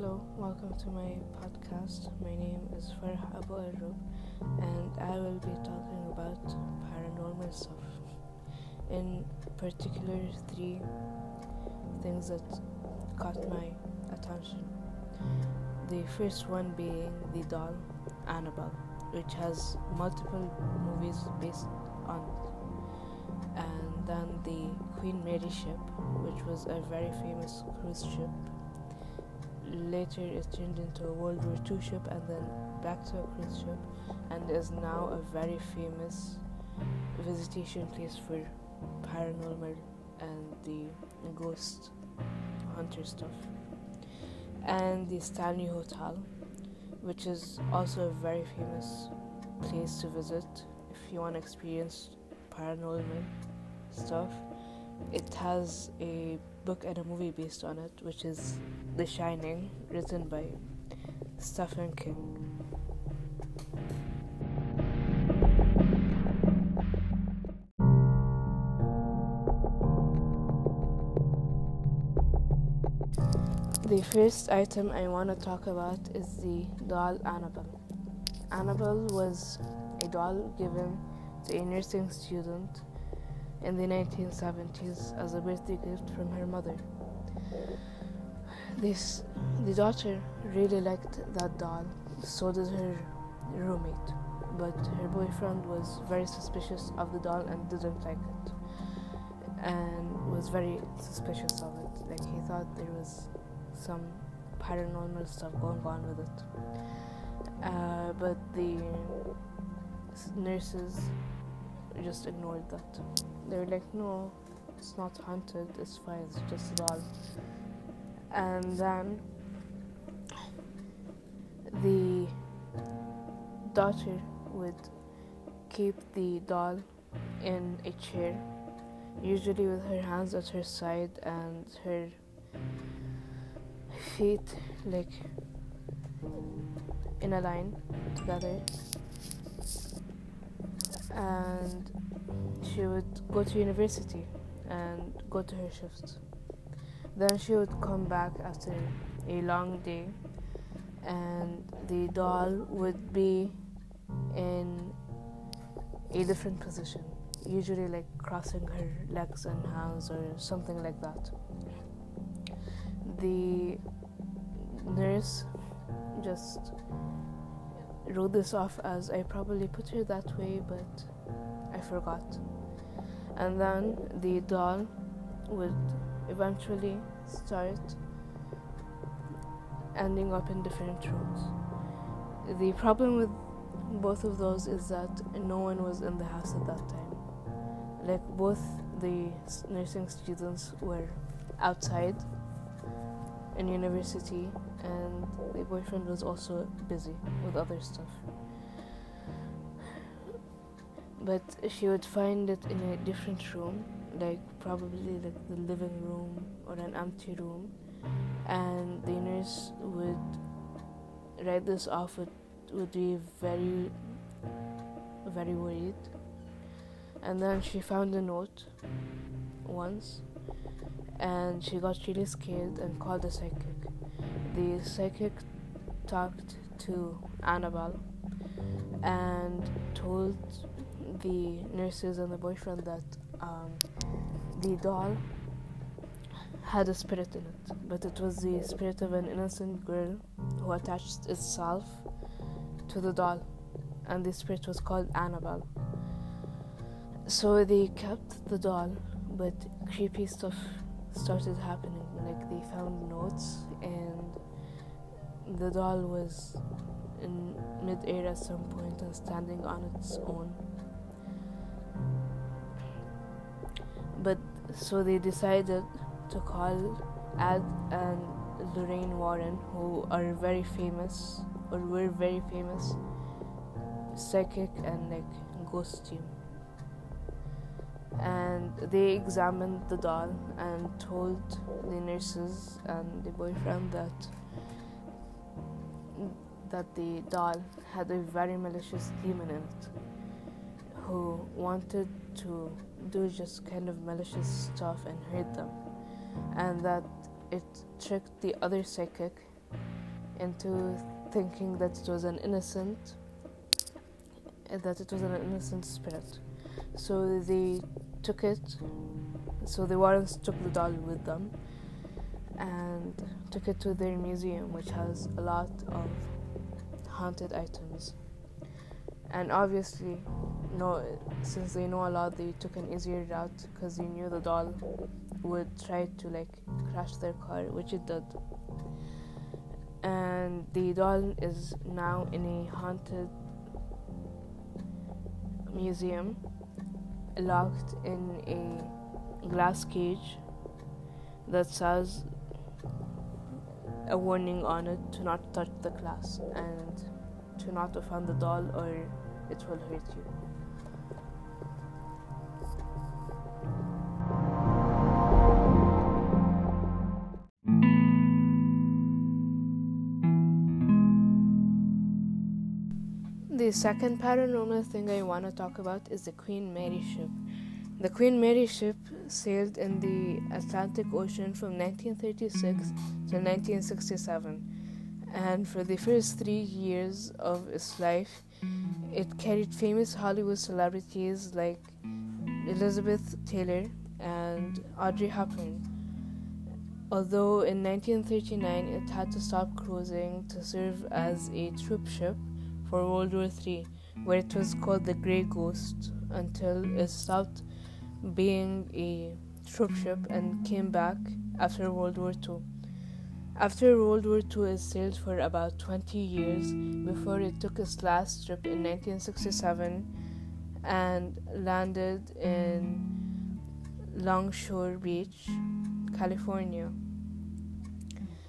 Hello, welcome to my podcast. My name is Farah Abu Arub, and I will be talking about paranormal stuff. In particular, three things that caught my attention. The first one being the doll Annabelle, which has multiple movies based on it. And then the Queen Mary ship, which was a very famous cruise ship later it turned into a World War II ship and then back to a cruise ship and is now a very famous visitation place for paranormal and the ghost hunter stuff. And the Stanley Hotel, which is also a very famous place to visit if you want to experience paranormal stuff. It has a book and a movie based on it, which is The Shining, written by Stephen King. The first item I want to talk about is the doll Annabelle. Annabelle was a doll given to a nursing student in the 1970s as a birthday gift from her mother. This, the daughter really liked that doll, so did her roommate, but her boyfriend was very suspicious of the doll and didn't like it, and was very suspicious of it. Like he thought there was some paranormal stuff going on with it. Uh, but the nurses just ignored that. They were like, no, it's not haunted, it's fine, it's just a doll. And then the daughter would keep the doll in a chair, usually with her hands at her side and her feet like in a line together. And she would go to university and go to her shifts. Then she would come back after a long day, and the doll would be in a different position, usually like crossing her legs and hands or something like that. The nurse just wrote this off as I probably put her that way, but I forgot and then the doll would eventually start ending up in different rooms. The problem with both of those is that no one was in the house at that time. Like both the nursing students were outside in university and the boyfriend was also busy with other stuff but she would find it in a different room like probably like the living room or an empty room. And the nurse would write this off would, would be very very worried. And then she found a note once and she got really scared and called the psychic. The psychic talked to annabelle and told the nurses and the boyfriend that um, the doll had a spirit in it, but it was the spirit of an innocent girl who attached itself to the doll, and the spirit was called Annabelle. So they kept the doll, but creepy stuff started happening. Like they found notes, and the doll was in mid-air at some point and standing on its own. So they decided to call Ed and Lorraine Warren, who are very famous or were very famous psychic and like ghost team. And they examined the doll and told the nurses and the boyfriend that that the doll had a very malicious demon in it who wanted to do just kind of malicious stuff and hurt them, and that it tricked the other psychic into thinking that it was an innocent that it was an innocent spirit. So they took it. So the Warrens took the doll with them and took it to their museum, which has a lot of haunted items. And obviously, no, since they know a lot, they took an easier route because they knew the doll would try to like crash their car, which it did. And the doll is now in a haunted museum, locked in a glass cage that says a warning on it to not touch the glass and to not offend the doll or it will hurt you. The second paranormal thing I want to talk about is the Queen Mary ship. The Queen Mary ship sailed in the Atlantic Ocean from 1936 to 1967, and for the first three years of its life, it carried famous Hollywood celebrities like Elizabeth Taylor and Audrey Hepburn. Although in 1939 it had to stop cruising to serve as a troop ship for World War III, where it was called the Grey Ghost until it stopped being a troopship and came back after World War II. After World War II, it sailed for about 20 years before it took its last trip in 1967 and landed in Longshore Beach, California.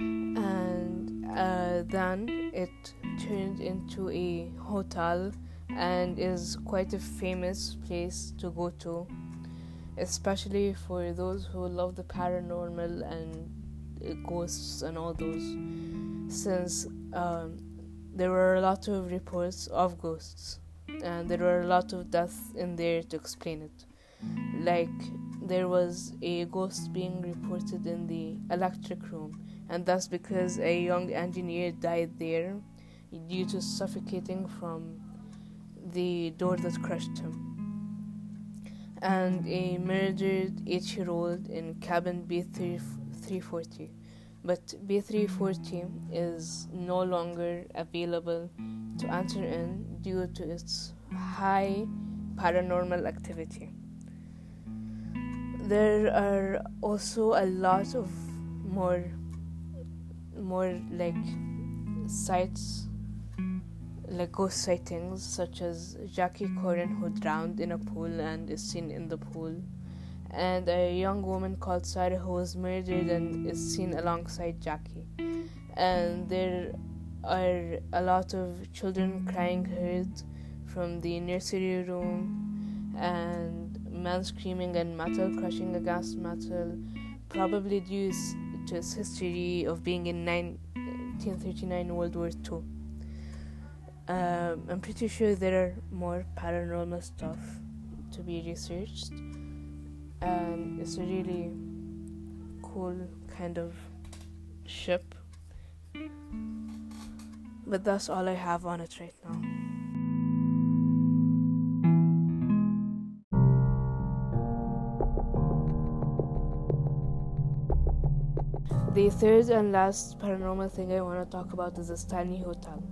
And uh, then it turned into a hotel and is quite a famous place to go to especially for those who love the paranormal and ghosts and all those, since um, there were a lot of reports of ghosts and there were a lot of deaths in there to explain it. Like there was a ghost being reported in the electric room, and that's because a young engineer died there due to suffocating from the door that crushed him and a murdered 8 year old in cabin B340. But B340 is no longer available to enter in due to its high paranormal activity. There are also a lot of more more like sites like ghost sightings such as Jackie Corin who drowned in a pool and is seen in the pool, and a young woman called Sarah who was murdered and is seen alongside Jackie. And there are a lot of children crying heard from the nursery room and men screaming and metal crushing against metal, probably due to its history of being in 1939 World War II. Um, I'm pretty sure there are more paranormal stuff to be researched, and it's a really cool kind of ship. But that's all I have on it right now. The third and last paranormal thing I want to talk about is the Stanley Hotel.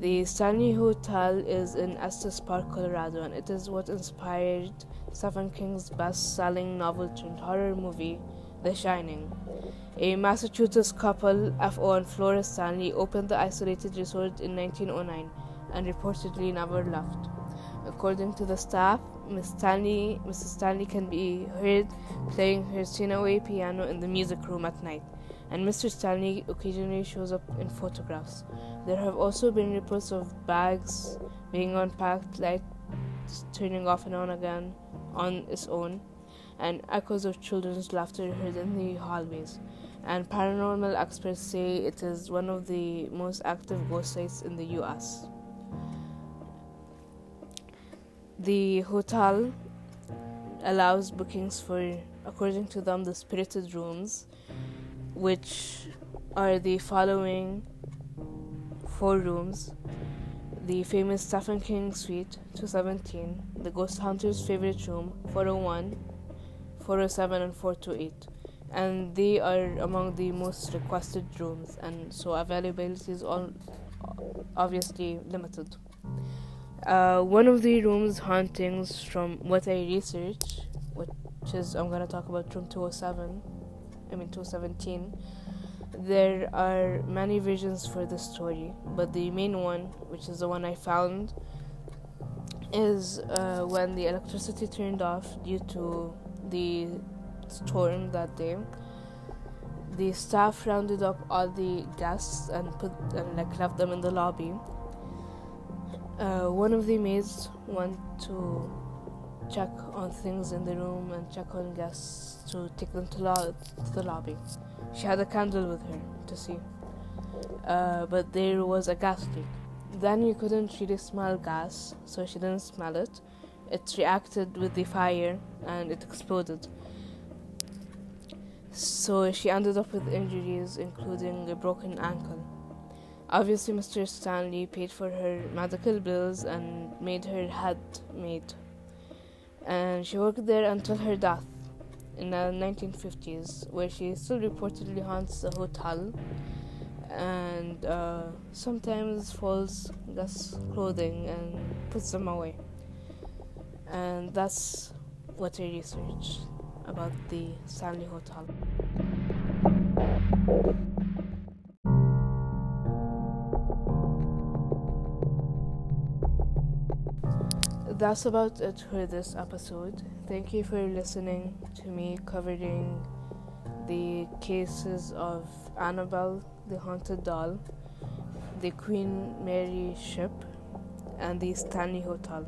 The Stanley Hotel is in Estes Park, Colorado, and it is what inspired Stephen King's best selling novel turned horror movie, The Shining. A Massachusetts couple, F.O. and Flora Stanley, opened the isolated resort in 1909 and reportedly never left. According to the staff, Miss Stanley, Mrs. Stanley can be heard playing her Steinway piano in the music room at night and Mr. Stanley occasionally shows up in photographs. There have also been reports of bags being unpacked, lights turning off and on again on its own, and echoes of children's laughter heard in the hallways. And paranormal experts say it is one of the most active ghost sites in the US. The hotel allows bookings for, according to them, the spirited rooms which are the following four rooms the famous Stephen King Suite 217, the Ghost Hunter's favorite room 401, 407, and 428. And they are among the most requested rooms, and so availability is all obviously limited. Uh, one of the room's hauntings, from what I researched, which is I'm gonna talk about room 207, I mean 217 there are many versions for the story, but the main one, which is the one I found, is uh, when the electricity turned off due to the storm that day. The staff rounded up all the guests and put and like left them in the lobby. Uh, one of the maids went to check on things in the room and check on guests to take them to, lo- to the lobby. She had a candle with her to see. Uh, but there was a gas leak. Then you couldn't really smell gas, so she didn't smell it. It reacted with the fire and it exploded. So she ended up with injuries, including a broken ankle. Obviously, Mr. Stanley paid for her medical bills and made her head maid. And she worked there until her death in the 1950s, where she still reportedly haunts the hotel and uh, sometimes folds Gus' clothing and puts them away. And that's what I researched about the Stanley Hotel. That's about it for this episode. Thank you for listening to me covering the cases of Annabelle, the haunted doll, the Queen Mary ship, and the Stanley Hotel.